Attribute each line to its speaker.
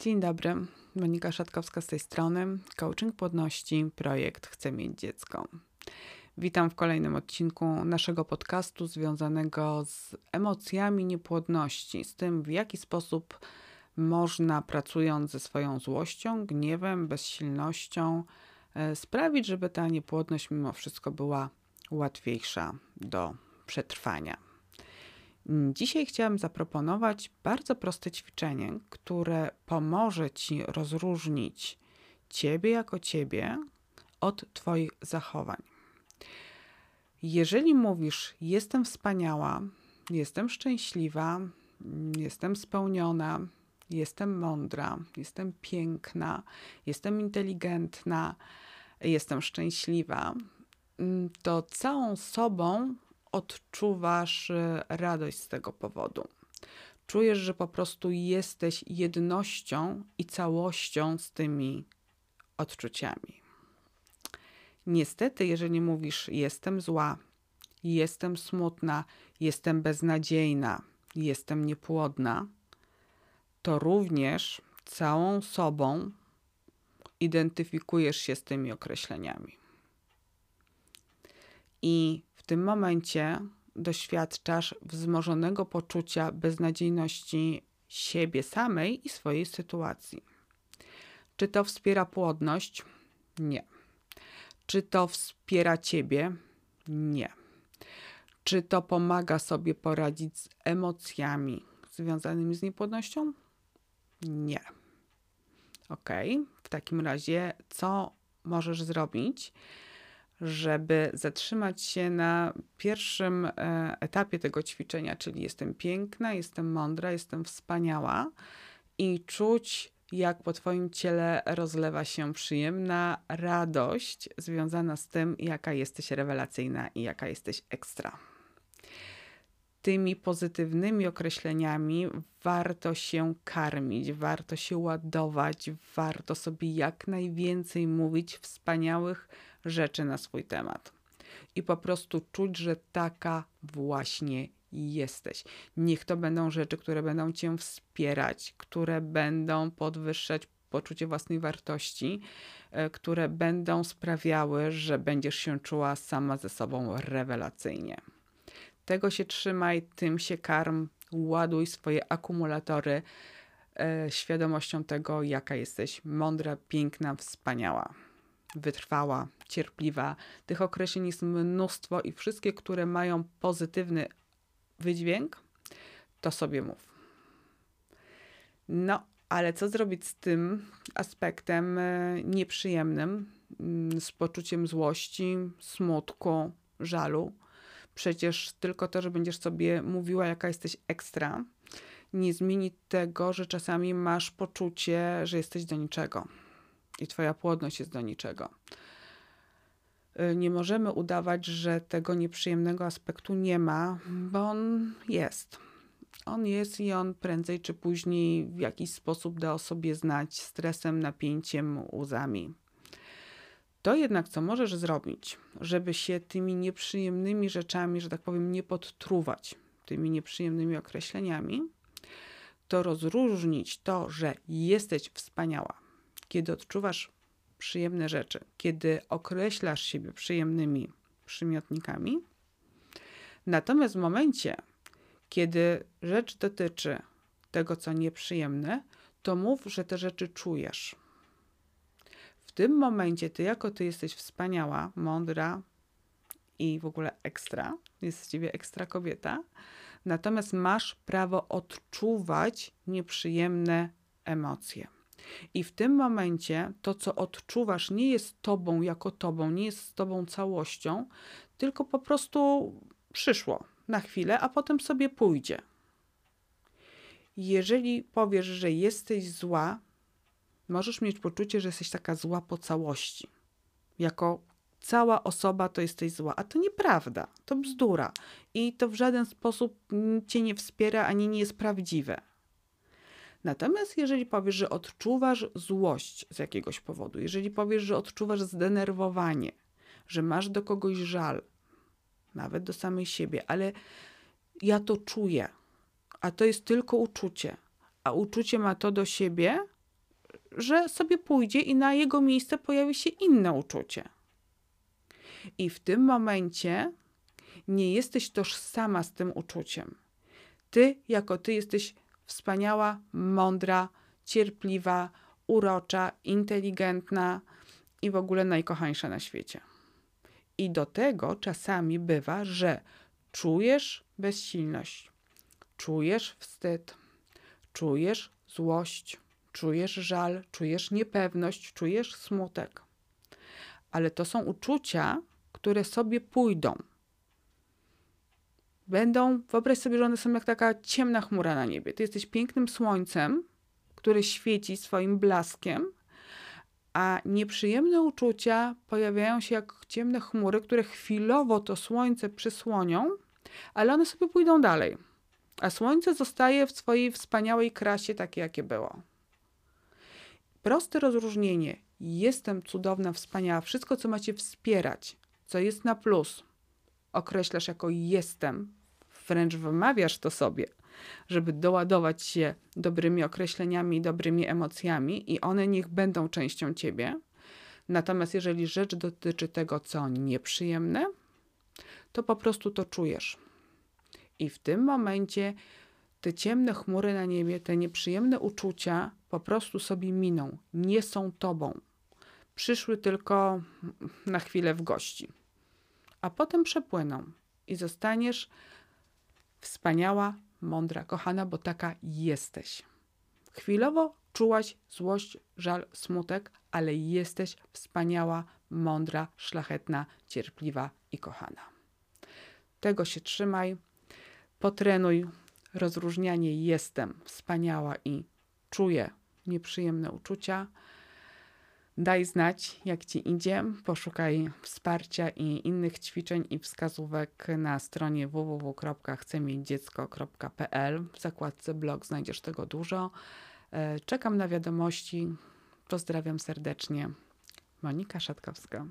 Speaker 1: Dzień dobry, Monika Szatkowska z tej strony. Coaching płodności, projekt Chcę mieć dziecko. Witam w kolejnym odcinku naszego podcastu związanego z emocjami niepłodności, z tym w jaki sposób można pracując ze swoją złością, gniewem, bezsilnością e, sprawić, żeby ta niepłodność mimo wszystko była łatwiejsza do przetrwania. Dzisiaj chciałam zaproponować bardzo proste ćwiczenie, które pomoże Ci rozróżnić Ciebie jako Ciebie od Twoich zachowań. Jeżeli mówisz, jestem wspaniała, jestem szczęśliwa, jestem spełniona, jestem mądra, jestem piękna, jestem inteligentna, jestem szczęśliwa, to całą sobą odczuwasz y, radość z tego powodu. Czujesz, że po prostu jesteś jednością i całością z tymi odczuciami. Niestety, jeżeli mówisz, jestem zła, jestem smutna, jestem beznadziejna, jestem niepłodna, to również całą sobą identyfikujesz się z tymi określeniami. I tym momencie doświadczasz wzmożonego poczucia beznadziejności siebie samej i swojej sytuacji. Czy to wspiera płodność? Nie. Czy to wspiera ciebie? Nie. Czy to pomaga sobie poradzić z emocjami związanymi z niepłodnością? Nie. Ok, w takim razie, co możesz zrobić? Żeby zatrzymać się na pierwszym e, etapie tego ćwiczenia, czyli jestem piękna, jestem mądra, jestem wspaniała i czuć, jak po Twoim ciele rozlewa się przyjemna radość związana z tym, jaka jesteś rewelacyjna i jaka jesteś ekstra. Tymi pozytywnymi określeniami warto się karmić, warto się ładować, warto sobie jak najwięcej mówić wspaniałych rzeczy na swój temat. I po prostu czuć, że taka właśnie jesteś. Niech to będą rzeczy, które będą cię wspierać, które będą podwyższać poczucie własnej wartości, e, które będą sprawiały, że będziesz się czuła sama ze sobą rewelacyjnie. Tego się trzymaj, tym się karm, ładuj swoje akumulatory e, świadomością tego, jaka jesteś mądra, piękna, wspaniała wytrwała, cierpliwa. Tych określeń jest mnóstwo i wszystkie, które mają pozytywny wydźwięk, to sobie mów. No, ale co zrobić z tym aspektem e, nieprzyjemnym, mm, z poczuciem złości, smutku, żalu? Przecież tylko to, że będziesz sobie mówiła, jaka jesteś ekstra, nie zmieni tego, że czasami masz poczucie, że jesteś do niczego i Twoja płodność jest do niczego. Y, nie możemy udawać, że tego nieprzyjemnego aspektu nie ma, bo on jest. On jest i on prędzej czy później w jakiś sposób da o sobie znać stresem, napięciem, łzami. To jednak, co możesz zrobić, żeby się tymi nieprzyjemnymi rzeczami, że tak powiem, nie podtruwać, tymi nieprzyjemnymi określeniami, to rozróżnić to, że jesteś wspaniała, kiedy odczuwasz przyjemne rzeczy, kiedy określasz siebie przyjemnymi przymiotnikami. Natomiast w momencie, kiedy rzecz dotyczy tego, co nieprzyjemne, to mów, że te rzeczy czujesz. W tym momencie ty, jako ty jesteś wspaniała, mądra i w ogóle ekstra, jest z ciebie ekstra kobieta, natomiast masz prawo odczuwać nieprzyjemne emocje. I w tym momencie to, co odczuwasz, nie jest tobą jako tobą, nie jest z tobą całością, tylko po prostu przyszło na chwilę, a potem sobie pójdzie. Jeżeli powiesz, że jesteś zła, możesz mieć poczucie, że jesteś taka zła po całości. Jako cała osoba to jesteś zła, a to nieprawda, to bzdura i to w żaden sposób cię nie wspiera ani nie jest prawdziwe. Natomiast jeżeli powiesz, że odczuwasz złość z jakiegoś powodu, jeżeli powiesz, że odczuwasz zdenerwowanie, że masz do kogoś żal, nawet do samej siebie, ale ja to czuję, a to jest tylko uczucie, a uczucie ma to do siebie, że sobie pójdzie i na jego miejsce pojawi się inne uczucie. I w tym momencie nie jesteś tożsama z tym uczuciem. Ty, jako ty, jesteś wspaniała, mądra, cierpliwa, urocza, inteligentna i w ogóle najkochańsza na świecie. I do tego czasami bywa, że czujesz bezsilność, czujesz wstyd, czujesz złość, czujesz żal, czujesz niepewność, czujesz smutek. Ale to są uczucia, które sobie pójdą. Będą, wyobraź sobie, że one są jak taka ciemna chmura na niebie. Ty jesteś pięknym słońcem, które świeci swoim blaskiem, a nieprzyjemne uczucia pojawiają się jak ciemne chmury, które chwilowo to słońce przysłonią, ale one sobie pójdą dalej. A słońce zostaje w swojej wspaniałej krasie takie, jakie było. Proste rozróżnienie. Jestem cudowna, wspaniała. Wszystko, co macie wspierać, co jest na plus, określasz jako jestem, wręcz wymawiasz to sobie, żeby doładować się dobrymi określeniami, dobrymi emocjami i one niech będą częścią ciebie. Natomiast jeżeli rzecz dotyczy tego, co nieprzyjemne, to po prostu to czujesz. I w tym momencie te ciemne chmury na niebie, te nieprzyjemne uczucia po prostu sobie miną, nie są tobą. Przyszły tylko na chwilę w gości, a potem przepłyną i zostaniesz wspaniała, mądra, kochana, bo taka jesteś. Chwilowo czułaś złość, żal, smutek, ale jesteś wspaniała, mądra, szlachetna, cierpliwa i kochana. Tego się trzymaj. Potrenuj rozróżnianie jestem wspaniała i czuję nieprzyjemne uczucia. Daj znać, jak ci idzie. Poszukaj wsparcia i innych ćwiczeń i wskazówek na stronie www.chcemieć-dziecko.pl. W zakładce blog znajdziesz tego dużo. E, czekam na wiadomości. Pozdrawiam serdecznie. Monika Szatkowska.